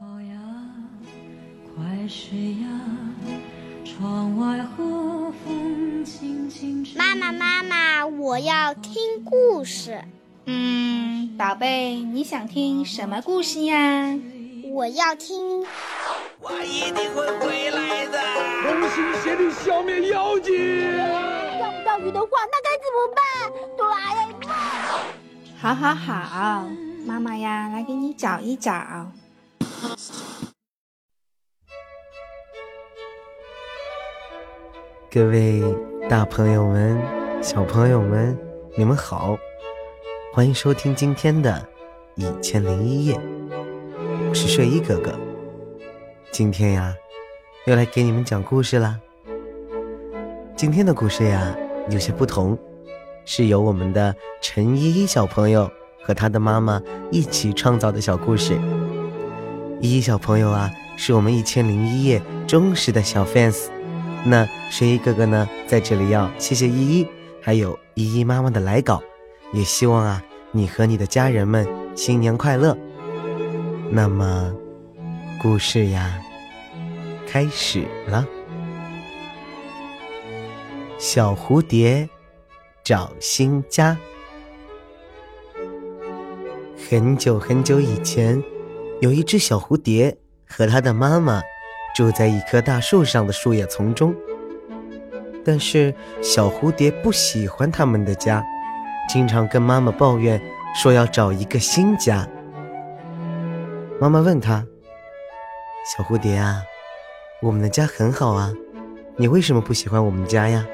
宝呀，快睡呀，窗外和风轻轻吹。妈妈，妈妈，我要听故事。嗯，宝贝，你想听什么故事呀？我要听。我一定会回来的。同心协力消灭妖精。钓不到鱼的话，那该怎么办？哆啦 A 梦。好好好，妈妈呀，来给你找一找。各位大朋友们、小朋友们，你们好，欢迎收听今天的《一千零一夜》，我是睡衣哥哥。今天呀，又来给你们讲故事啦。今天的故事呀，有些不同，是由我们的陈依依小朋友和他的妈妈一起创造的小故事。依依小朋友啊，是我们《一千零一夜》忠实的小 fans。那睡衣哥哥呢，在这里要谢谢依依，还有依依妈妈的来稿，也希望啊，你和你的家人们新年快乐。那么，故事呀，开始了。小蝴蝶找新家。很久很久以前，有一只小蝴蝶和它的妈妈。住在一棵大树上的树叶丛中，但是小蝴蝶不喜欢他们的家，经常跟妈妈抱怨说要找一个新家。妈妈问他：“小蝴蝶啊，我们的家很好啊，你为什么不喜欢我们家呀？”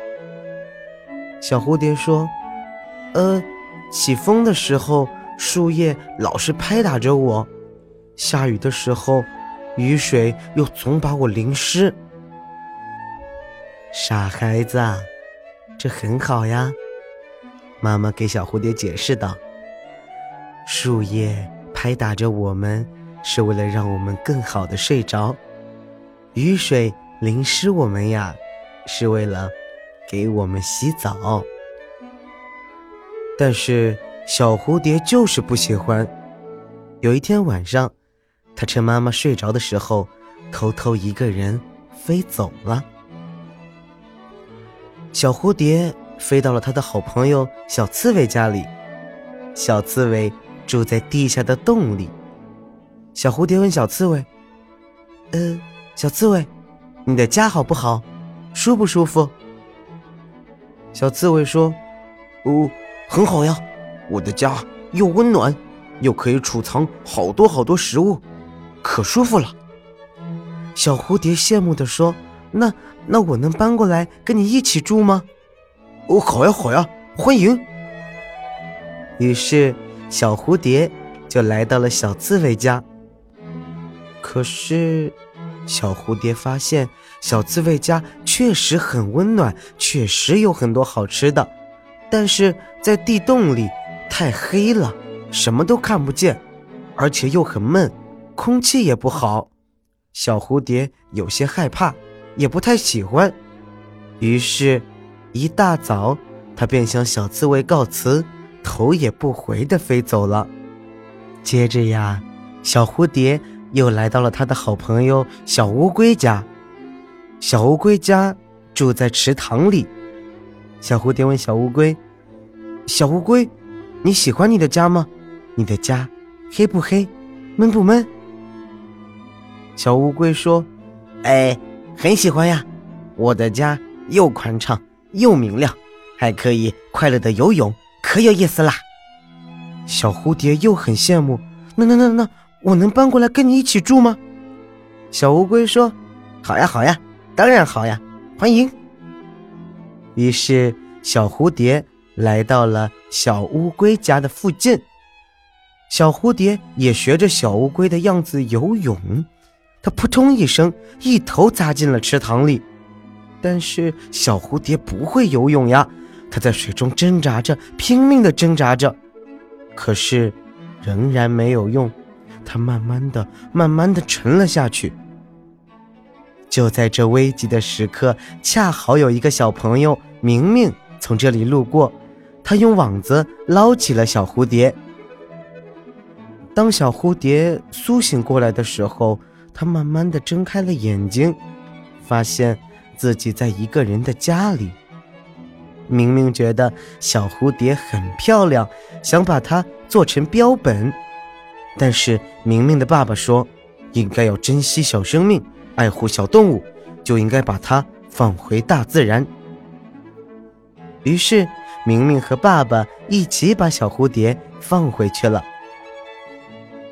小蝴蝶说：“呃，起风的时候树叶老是拍打着我，下雨的时候。”雨水又总把我淋湿，傻孩子，啊这很好呀。妈妈给小蝴蝶解释道：“树叶拍打着我们，是为了让我们更好的睡着；雨水淋湿我们呀，是为了给我们洗澡。”但是小蝴蝶就是不喜欢。有一天晚上。他趁妈妈睡着的时候，偷偷一个人飞走了。小蝴蝶飞到了他的好朋友小刺猬家里。小刺猬住在地下的洞里。小蝴蝶问小刺猬：“呃，小刺猬，你的家好不好？舒不舒服？”小刺猬说：“哦，很好呀，我的家又温暖，又可以储藏好多好多食物。”可舒服了，小蝴蝶羡慕地说：“那那我能搬过来跟你一起住吗？”“哦，好呀，好呀，欢迎。”于是小蝴蝶就来到了小刺猬家。可是，小蝴蝶发现小刺猬家确实很温暖，确实有很多好吃的，但是在地洞里太黑了，什么都看不见，而且又很闷。空气也不好，小蝴蝶有些害怕，也不太喜欢。于是，一大早，它便向小刺猬告辞，头也不回地飞走了。接着呀，小蝴蝶又来到了它的好朋友小乌龟家。小乌龟家住在池塘里。小蝴蝶问小乌龟：“小乌龟，你喜欢你的家吗？你的家黑不黑，闷不闷？”小乌龟说：“哎，很喜欢呀，我的家又宽敞又明亮，还可以快乐的游泳，可有意思啦。”小蝴蝶又很羡慕：“那那那那，我能搬过来跟你一起住吗？”小乌龟说：“好呀好呀，当然好呀，欢迎。”于是小蝴蝶来到了小乌龟家的附近，小蝴蝶也学着小乌龟的样子游泳。它扑通一声，一头扎进了池塘里。但是小蝴蝶不会游泳呀，它在水中挣扎着，拼命地挣扎着，可是仍然没有用。它慢慢的、慢慢的沉了下去。就在这危急的时刻，恰好有一个小朋友明明从这里路过，他用网子捞起了小蝴蝶。当小蝴蝶苏醒过来的时候，他慢慢的睁开了眼睛，发现自己在一个人的家里。明明觉得小蝴蝶很漂亮，想把它做成标本，但是明明的爸爸说，应该要珍惜小生命，爱护小动物，就应该把它放回大自然。于是，明明和爸爸一起把小蝴蝶放回去了。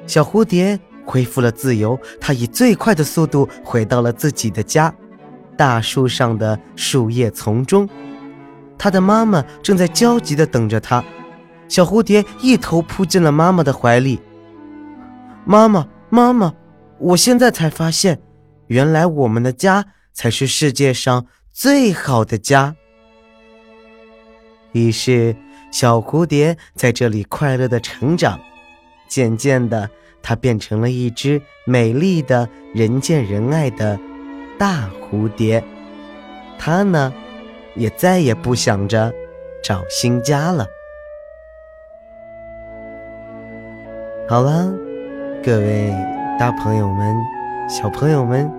小蝴蝶恢复了自由，他以最快的速度回到了自己的家——大树上的树叶丛中。他的妈妈正在焦急地等着他。小蝴蝶一头扑进了妈妈的怀里。妈妈，妈妈，我现在才发现，原来我们的家才是世界上最好的家。于是，小蝴蝶在这里快乐的成长。渐渐的，它变成了一只美丽的、人见人爱的大蝴蝶。它呢？也再也不想着找新家了。好了，各位大朋友们、小朋友们，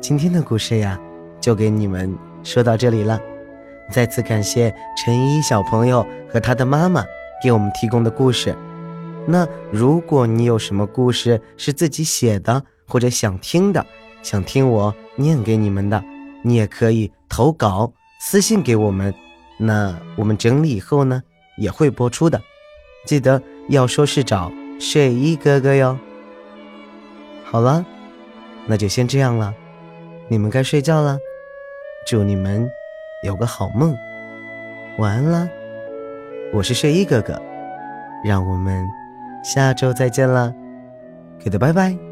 今天的故事呀，就给你们说到这里了。再次感谢陈一小朋友和他的妈妈给我们提供的故事。那如果你有什么故事是自己写的，或者想听的，想听我念给你们的，你也可以投稿。私信给我们，那我们整理以后呢，也会播出的。记得要说是找睡衣哥哥哟。好了，那就先这样了，你们该睡觉了。祝你们有个好梦，晚安啦！我是睡衣哥哥，让我们下周再见了。goodbye bye